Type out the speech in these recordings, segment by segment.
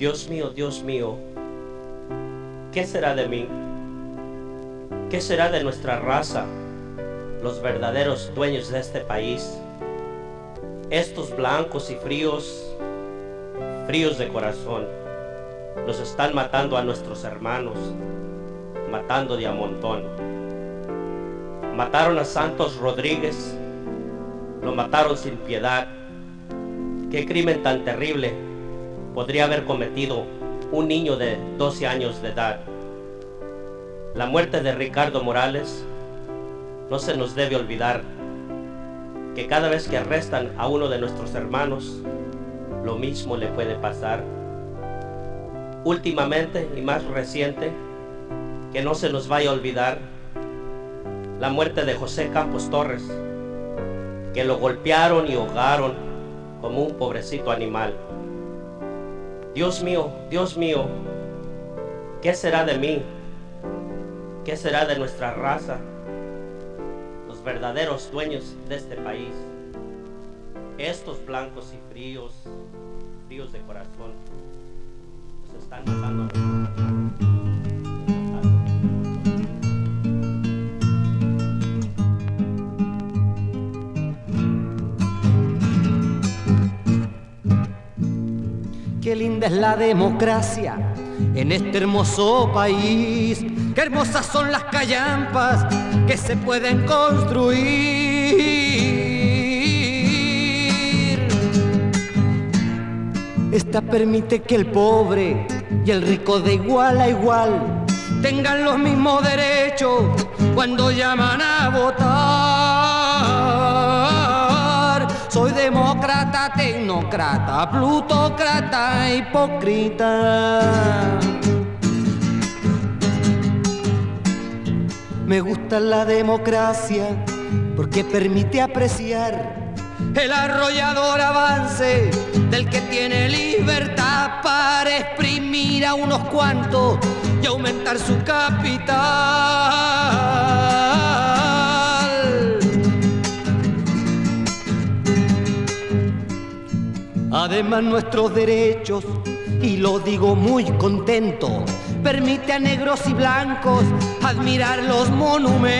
Dios mío, Dios mío, ¿qué será de mí? ¿Qué será de nuestra raza, los verdaderos dueños de este país? Estos blancos y fríos, fríos de corazón, nos están matando a nuestros hermanos, matando de a montón. Mataron a Santos Rodríguez, lo mataron sin piedad. ¿Qué crimen tan terrible podría haber cometido un niño de 12 años de edad? La muerte de Ricardo Morales no se nos debe olvidar que cada vez que arrestan a uno de nuestros hermanos, lo mismo le puede pasar. Últimamente y más reciente, que no se nos vaya a olvidar la muerte de José Campos Torres, que lo golpearon y ahogaron como un pobrecito animal. Dios mío, Dios mío, ¿qué será de mí? ¿Qué será de nuestra raza? Los verdaderos dueños de este país. Estos blancos y fríos, fríos de corazón, nos están matando. Es la democracia en este hermoso país. Qué hermosas son las callampas que se pueden construir. Esta permite que el pobre y el rico de igual a igual tengan los mismos derechos cuando llaman a votar. Soy demócrata, tecnócrata, plutócrata, hipócrita. Me gusta la democracia porque permite apreciar el arrollador avance del que tiene libertad para exprimir a unos cuantos y aumentar su capital. Además nuestros derechos, y lo digo muy contento, permite a negros y blancos admirar los monumentos.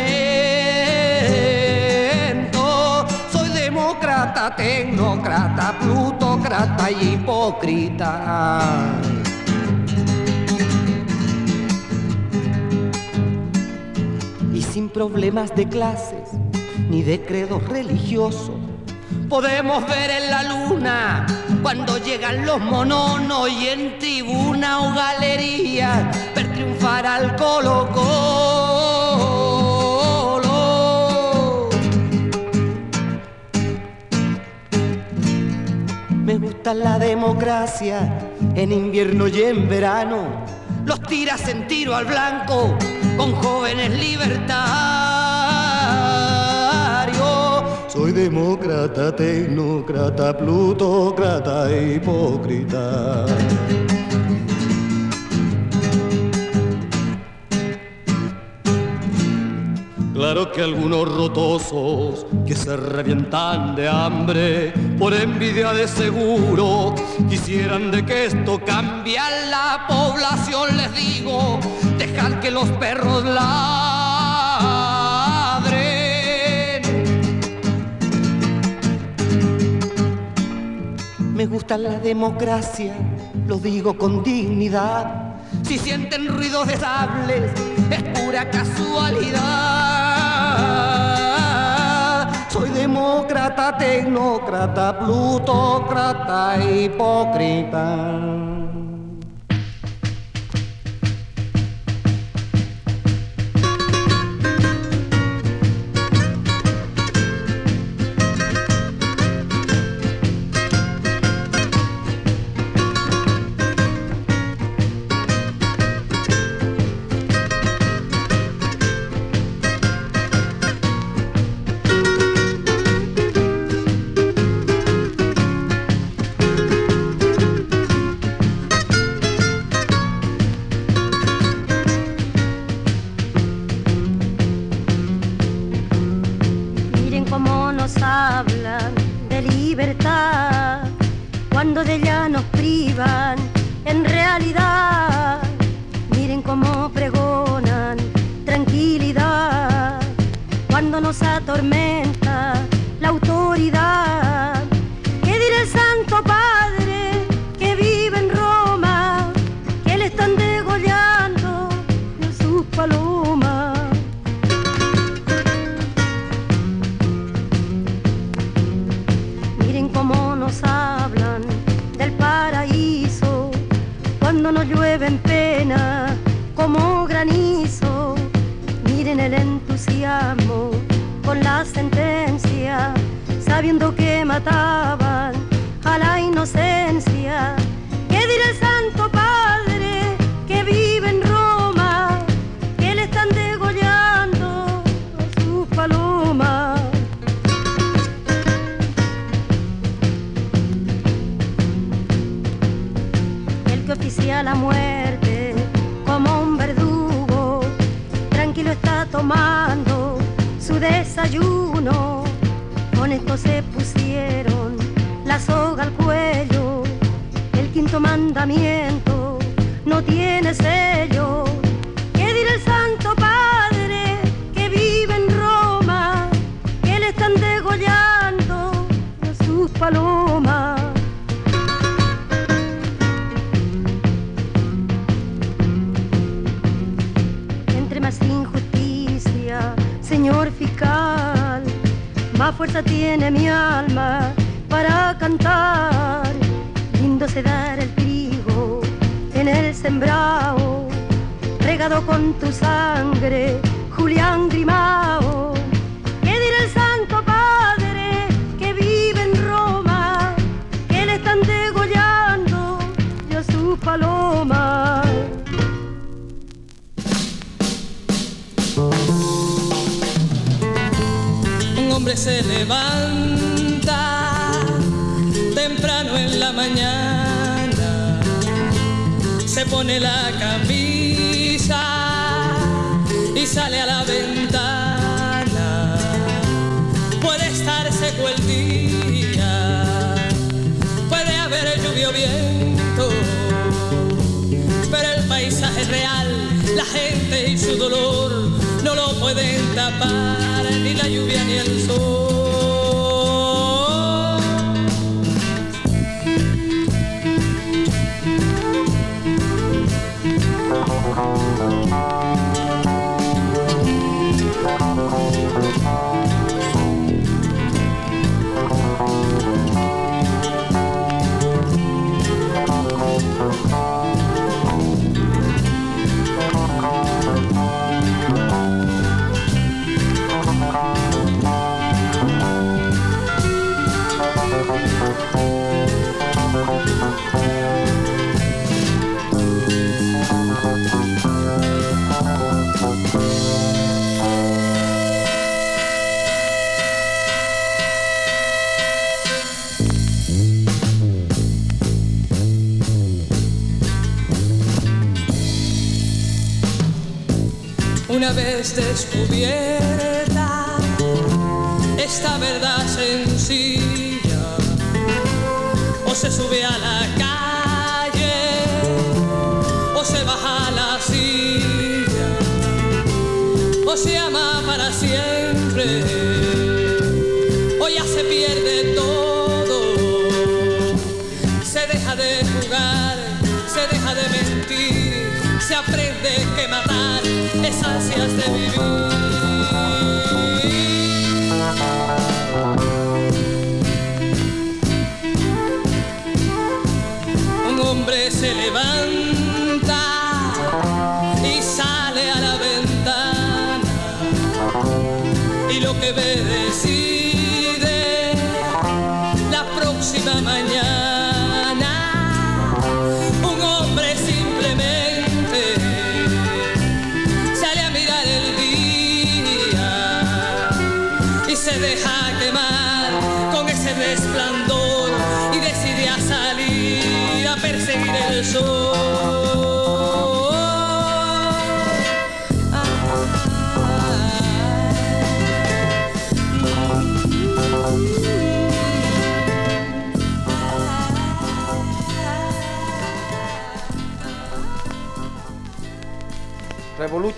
Soy demócrata, tecnócrata, plutócrata y hipócrita. Y sin problemas de clases ni de credos religiosos podemos ver en la luna cuando llegan los mononos y en tribuna o galería ver triunfar al Colo. Me gusta la democracia en invierno y en verano. Los tiras en tiro al blanco con jóvenes libertarios. Soy demócrata, tecnócrata, plutócrata, hipócrita. Claro que algunos rotosos que se revientan de hambre por envidia de seguro quisieran de que esto cambie a la población les digo dejad que los perros ladren Me gusta la democracia, lo digo con dignidad. Si sienten ruidos de sables, es pura casualidad. Soy demócrata, tecnócrata, plutócrata, hipócrita. Se pusieron la soga al cuello, el quinto mandamiento no tiene sello. ¿Qué dirá el Santo Padre que vive en Roma? Que le están degollando a sus palomas. Más fuerza tiene mi alma para cantar. Lindo se dar el trigo en el sembrado, regado con tu sangre, Julián Grimao. Se levanta temprano en la mañana, se pone la camisa y sale a la ventana. Puede estar seco el día, puede haber lluvia o viento, pero el paisaje real, la gente y su dolor no lo pueden tapar lluvia ni el sol. Vez descubierta. Esta verdad sencilla, o se sube a es ansias de vivir.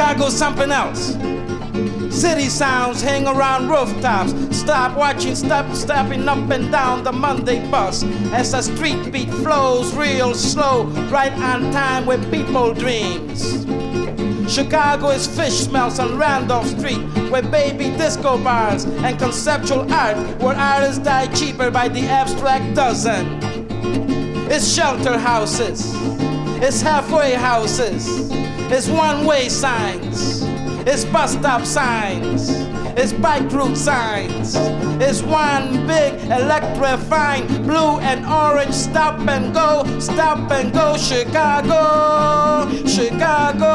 Chicago's something else. City sounds hang around rooftops. Stop watching, stop stepping up and down the Monday bus as the street beat flows real slow, right on time with people dreams. Chicago is fish smells on Randolph Street, where baby disco bars and conceptual art, where artists die cheaper by the abstract dozen. It's shelter houses, it's halfway houses. It's one way signs. It's bus stop signs. It's bike route signs. It's one big electrifying blue and orange stop and go, stop and go, Chicago, Chicago.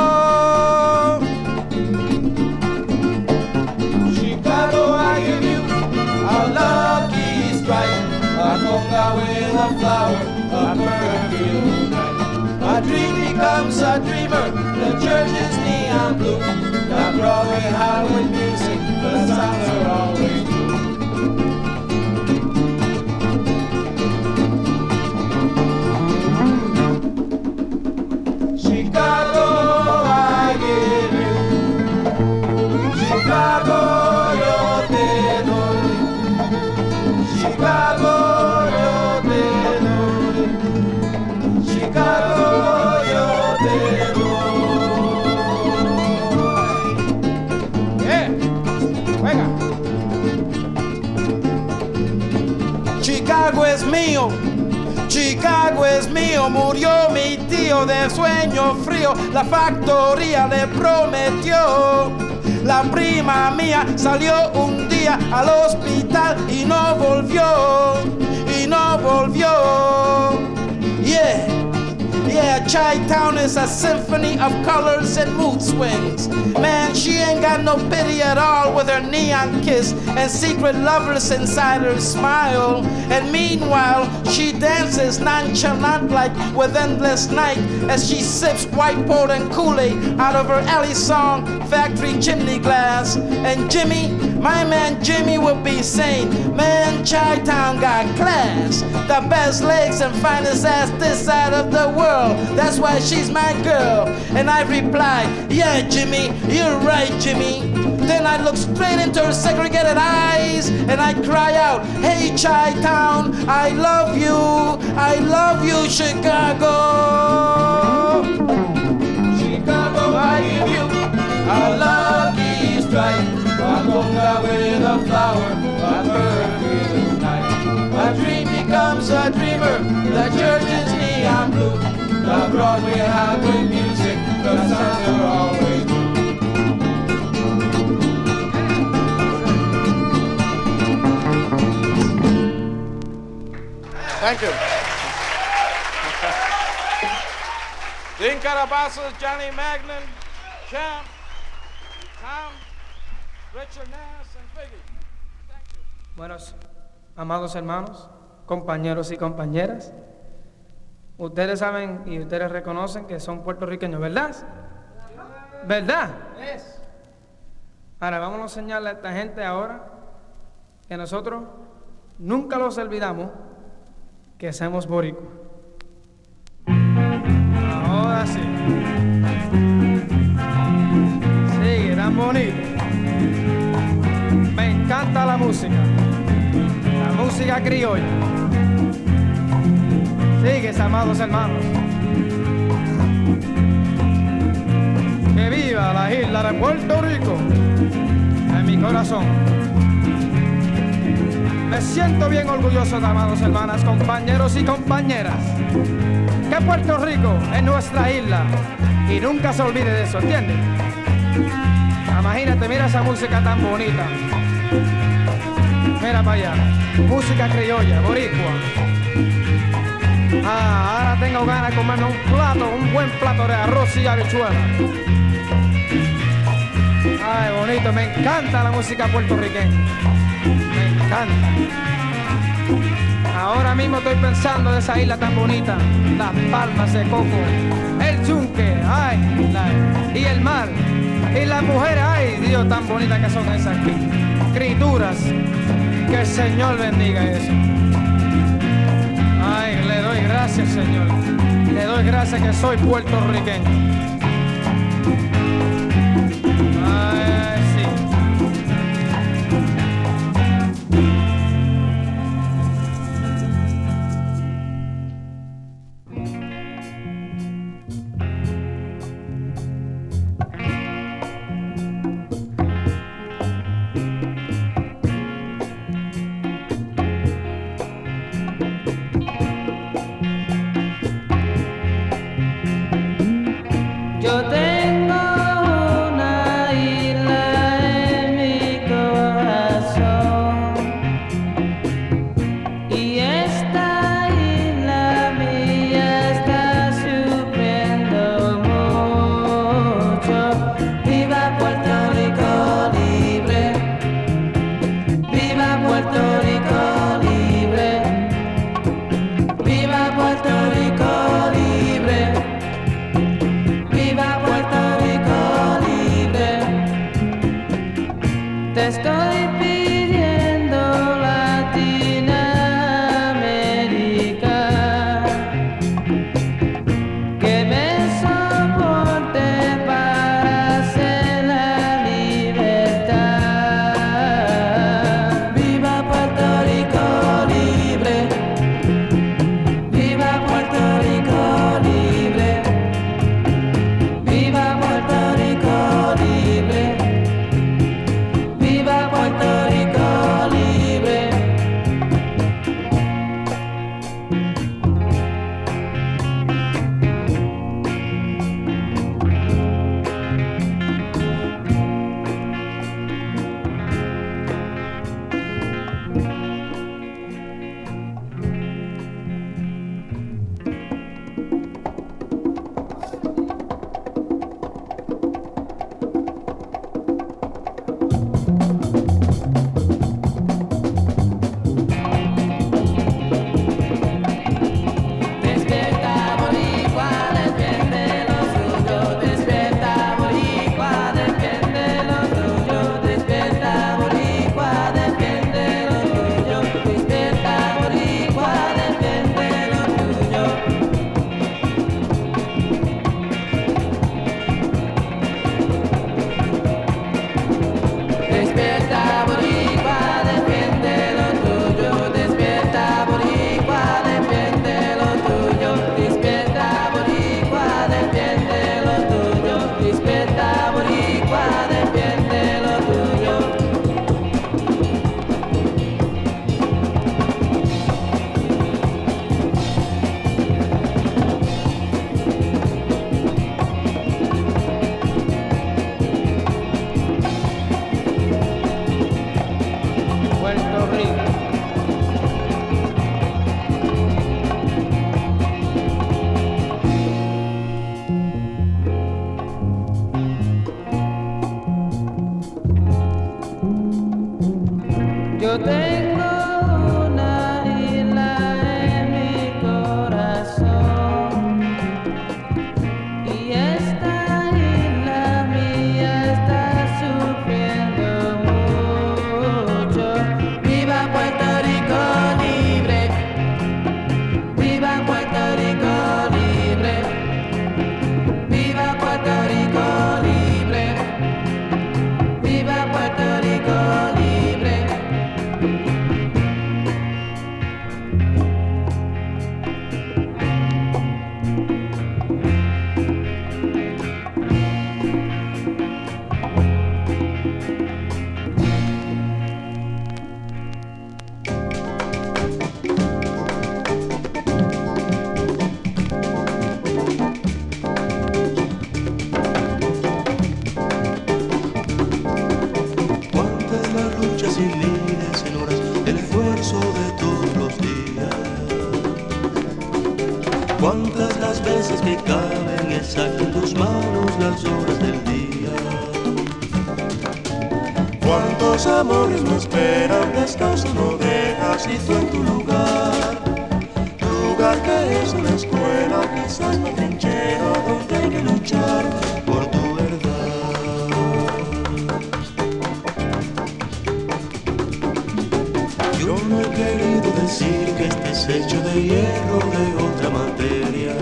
Chicago, I give you a lucky strike, a conga with a flower, a perfume. A dream becomes a dreamer. The church is neon blue. The Broadway Hollywood music. The songs are always Chicago es mío, murió mi tío de sueño frío, la factoría le prometió. La prima mía salió un día al hospital y no volvió, y no volvió. Yeah. Yeah, Chi-Town is a symphony of colors and mood swings. Man, she ain't got no pity at all with her neon kiss and secret lovers inside her smile. And meanwhile, she dances nonchalant like with endless night as she sips white port and Kool-Aid out of her alley song factory chimney glass. And Jimmy, my man Jimmy would be saying, man, Chi-Town got class. The best legs and finest ass this side of the world. That's why she's my girl. And I replied, Yeah, Jimmy, you're right, Jimmy. Then I look straight into her segregated eyes and I cry out, Hey, Chi Town, I love you. I love you, Chicago. Chicago, I give you a lucky strike. A conga with a flower, a bird with a knife. A dream becomes a dreamer, the church is neon blue. The Broadway highway music, the sounds are always blue. Thank you. Dean Calabasas, Johnny Magnan, Champ, Buenos, amados hermanos, compañeros y compañeras. Ustedes saben y ustedes reconocen que son puertorriqueños, ¿verdad? ¿Verdad? Ahora vamos a enseñarle a esta gente ahora que nosotros nunca los olvidamos que somos boricos. Ahora sí. Sí, eran bonitos. Encanta la música. La música criolla. Sigues, amados hermanos. Que viva la isla de Puerto Rico en mi corazón. Me siento bien orgulloso, amados hermanas, compañeros y compañeras, que Puerto Rico es nuestra isla y nunca se olvide de eso, ¿entiendes? Imagínate, mira esa música tan bonita. Mira para allá, música criolla, boricua. Ah, ahora tengo ganas de comerme un plato, un buen plato de arroz y habichuela. Ay, bonito, me encanta la música puertorriqueña. Me encanta. Ahora mismo estoy pensando de esa isla tan bonita, las palmas de coco, el yunque, ay, y el mar, y las mujeres, ay, Dios, tan bonitas que son esas criaturas. Que el Señor bendiga eso. Ay, le doy gracias, Señor. Le doy gracias que soy puertorriqueño. Yo no he querido decir que estés hecho de hierro de otra materia.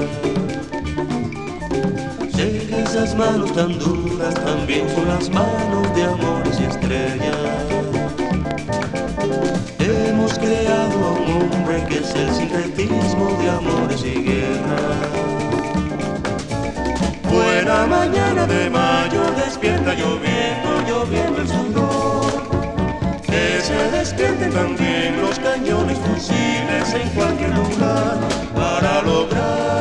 Sé que esas manos tan duras también son las manos de amores y estrellas. Hemos creado a un hombre que es el sincretismo de amores y guerra. Buena mañana de mayo, despierta lloviendo, también los cañones fusiles en cualquier lugar para lograr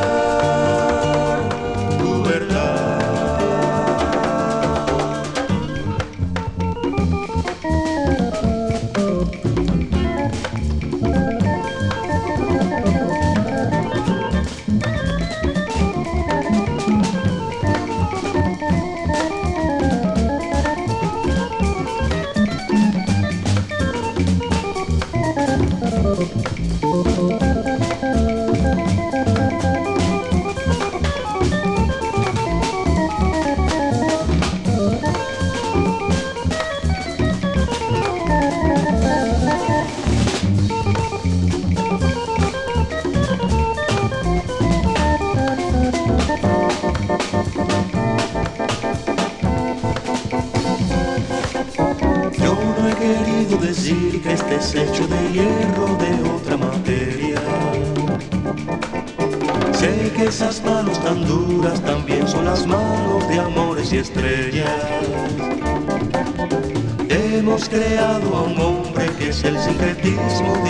creado a un hombre que es el sincretismo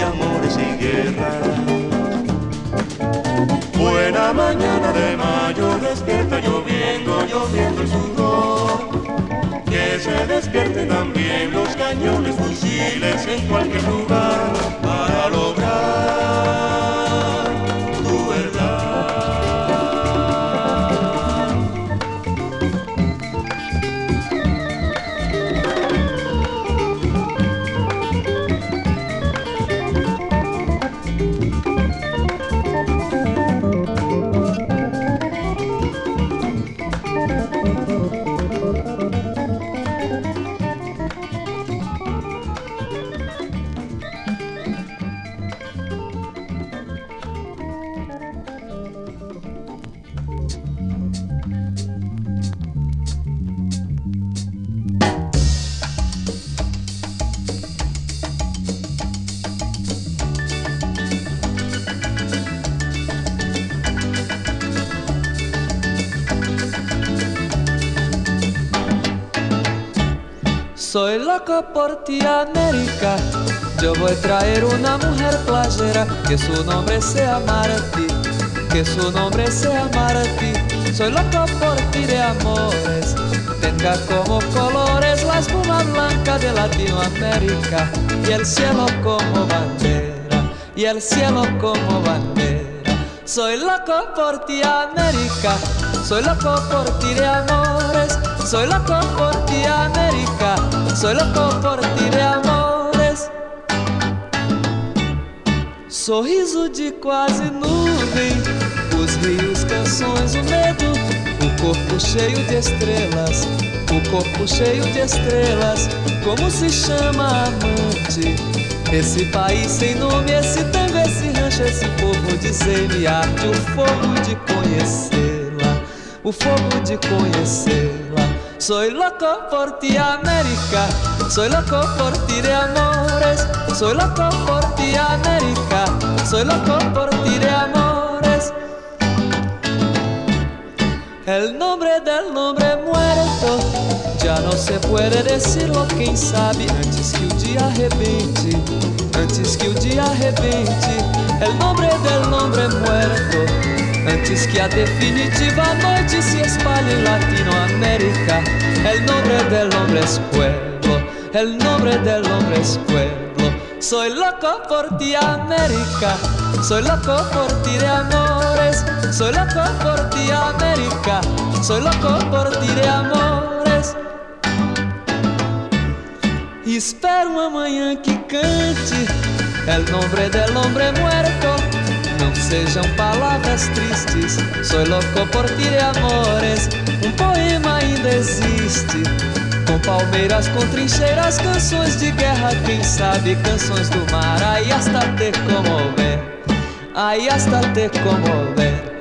loco por ti, América. Yo voy a traer una mujer playera que su nombre sea Martí, que su nombre sea Martí. Soy loco por ti de amores. Tenga como colores la espuma blanca de Latinoamérica y el cielo como bandera, y el cielo como bandera. Soy loco por ti, América. Soy loco por ti de amores. Soy loco por ti, América. Soy loco por ti de amores. Sorriso de quase nuvem, os rios, canções, o medo, o corpo cheio de estrelas, o corpo cheio de estrelas. Como se chama amante? Esse país sem nome, esse tango, esse rancho, esse povo dizer-me arte, o fogo de conhecê-la, o fogo de conhecê-la. Soy loco por ti, América. Soy loco por ti de amores. Soy loco por ti, América. Soy loco por ti de amores. El nombre del nombre muerto já não se puede decirlo, quem sabe antes que o dia arrebente, antes que o dia arrebente. El nombre del nombre muerto, antes que a definitiva noite se espalhe em Latinoamérica. El nombre del hombre es pueblo, el nombre del hombre es pueblo. Soy loco por ti, América. Soy loco por ti de amores. Soy loco por ti, América. Soy loco por ti de amores. Espero uma manhã que cante El nombre del hombre muerto sejam palavras tristes Soy louco por ti amores Um poema ainda existe Com palmeiras, com trincheiras Canções de guerra, quem sabe Canções do mar, aí hasta te comover Aí hasta te comover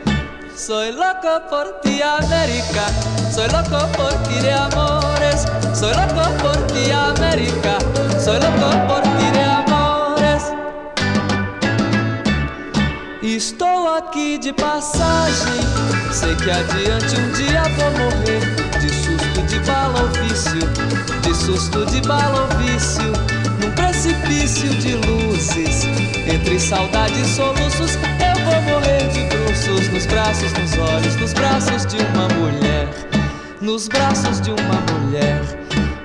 Soy loco por ti, América. Soy loco por ti de amores. Soy loco por ti, América. Soy loco por ti Estou aqui de passagem. Sei que adiante um dia vou morrer. De susto de bala ou vício. De susto de bala ou vício. Num precipício de luzes. Entre saudade e soluços, eu vou morrer de bruços nos braços, nos olhos, nos braços de uma mulher, nos braços de uma mulher,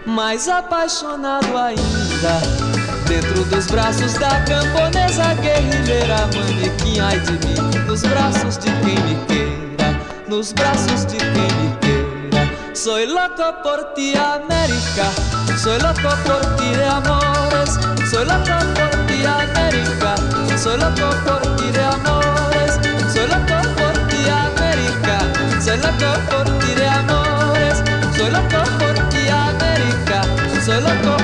mais apaixonado ainda, dentro dos braços da camponesa guerrilheira, manequim, ai de mim, nos braços de quem me queira, nos braços de quem me queira. Soy loco por ti, América. Soy loco por ti de amores. Soy loco por ti, América. Soy loco por ti de amores. Soy loco por ti, América. Soy loco por ti de amores. Soy loco por ti, América. Soy loco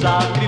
stop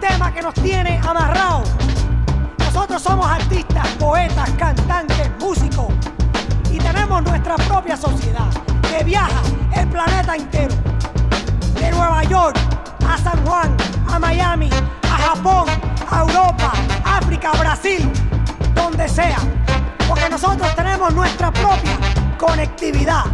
Sistema que nos tiene amarrados. Nosotros somos artistas, poetas, cantantes, músicos y tenemos nuestra propia sociedad que viaja el planeta entero. De Nueva York a San Juan, a Miami, a Japón, a Europa, África, Brasil, donde sea. Porque nosotros tenemos nuestra propia conectividad.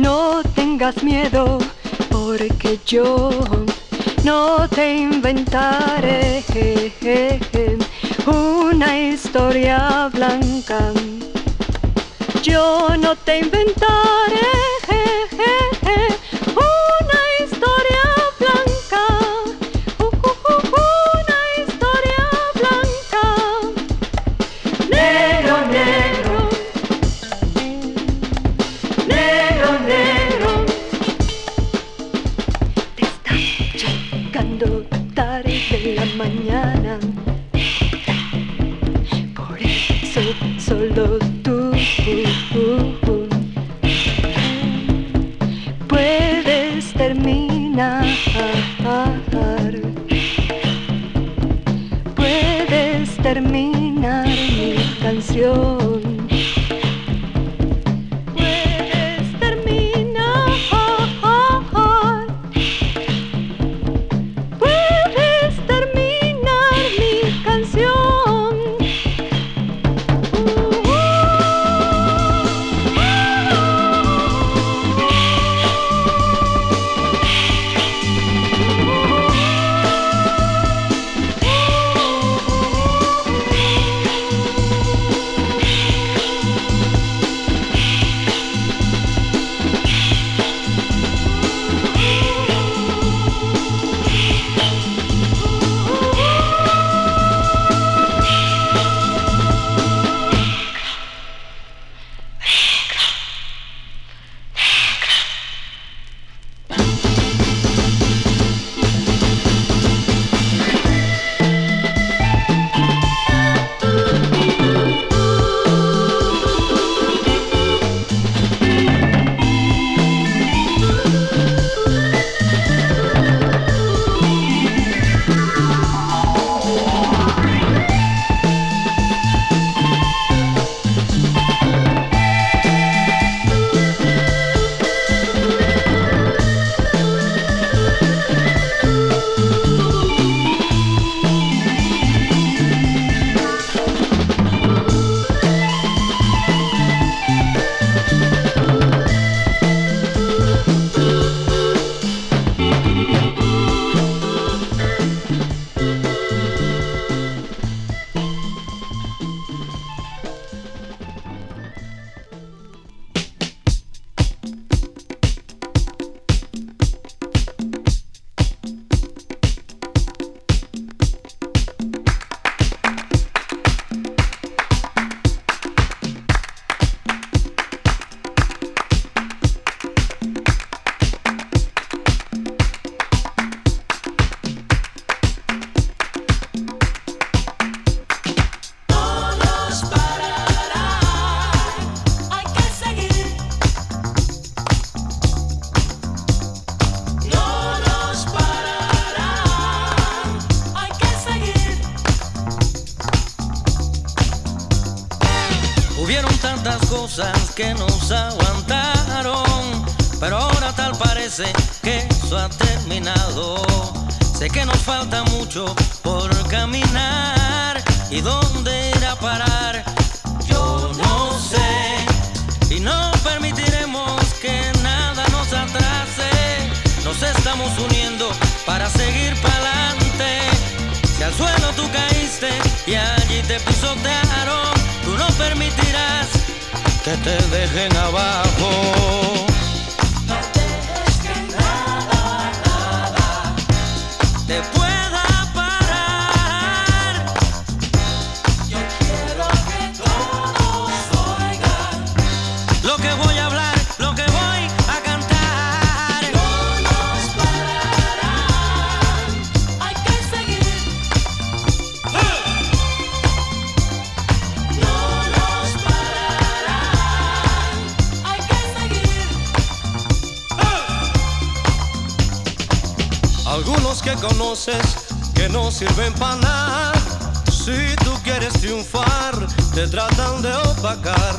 No tengas miedo, porque yo no te inventaré eh, eh, eh, una historia blanca. Yo no te inventaré sirven para nada. Si tú quieres triunfar, te tratan de opacar.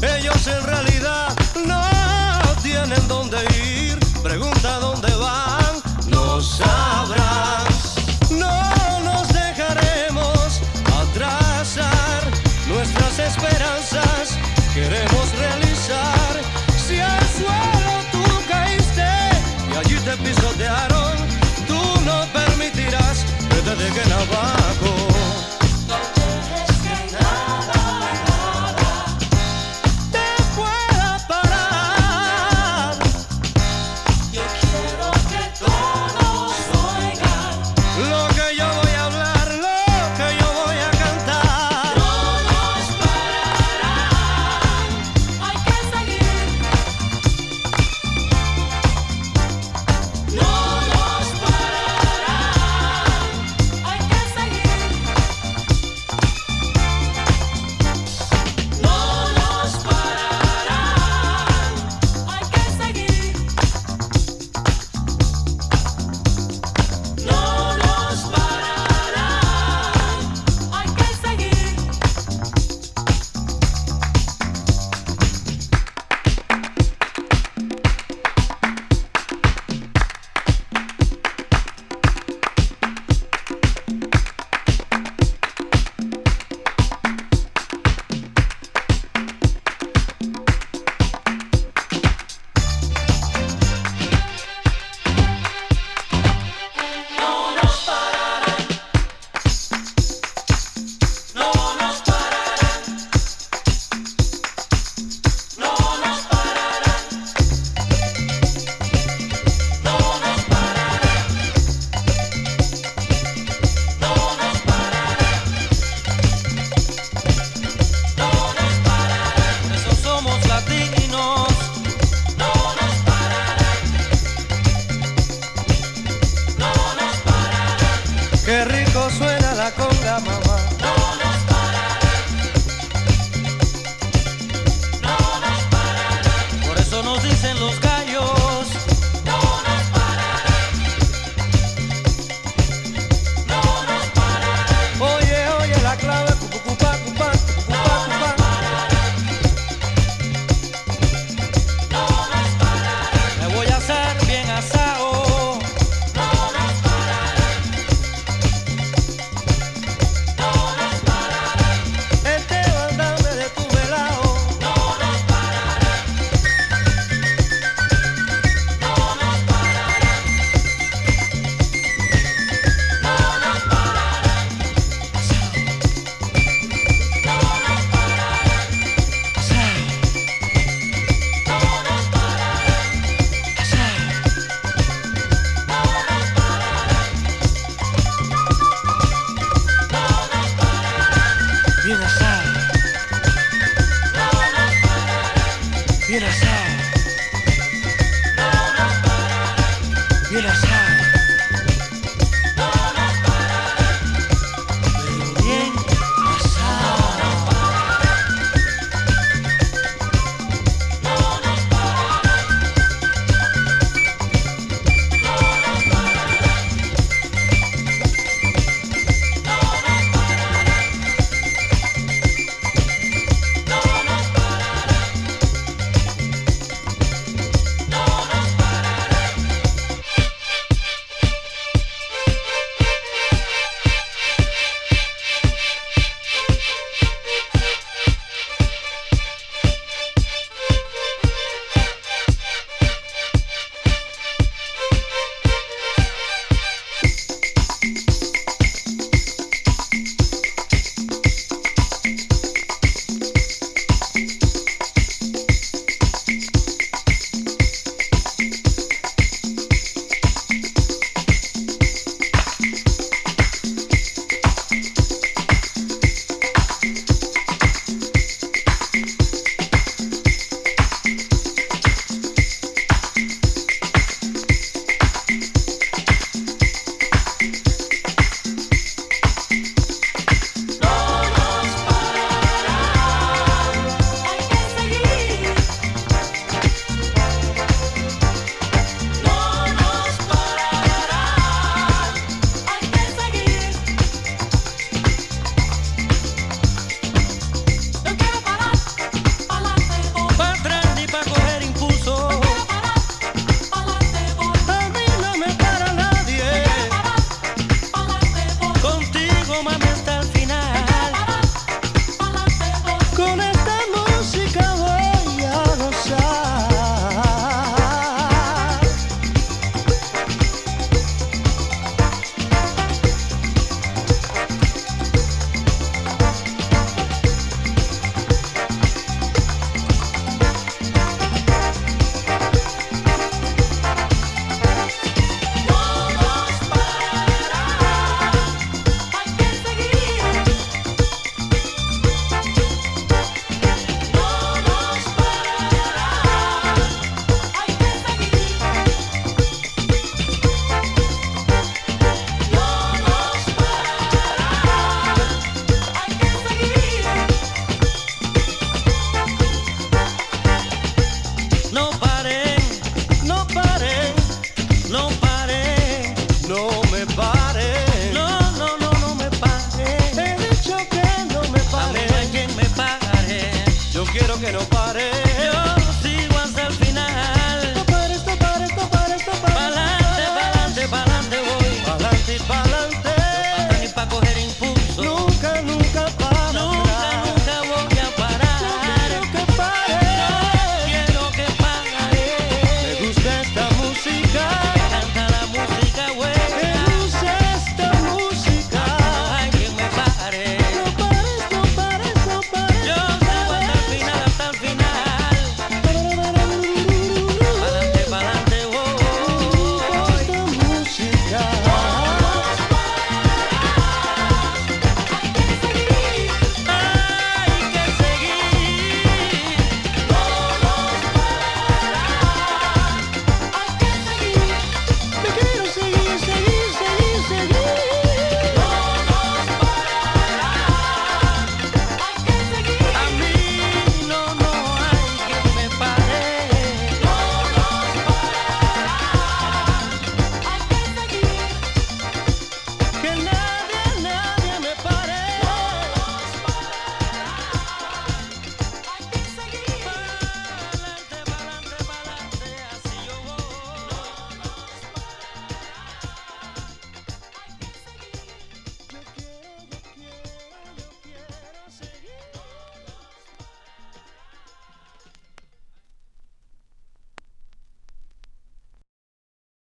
Ellos en realidad no tienen dónde ir. Pregunta dónde van, no sabrán. No nos dejaremos atrasar nuestras esperanzas. Queremos realizar si al suelo tú caíste y allí te pisotearon. ಜಗನವಾಗೋ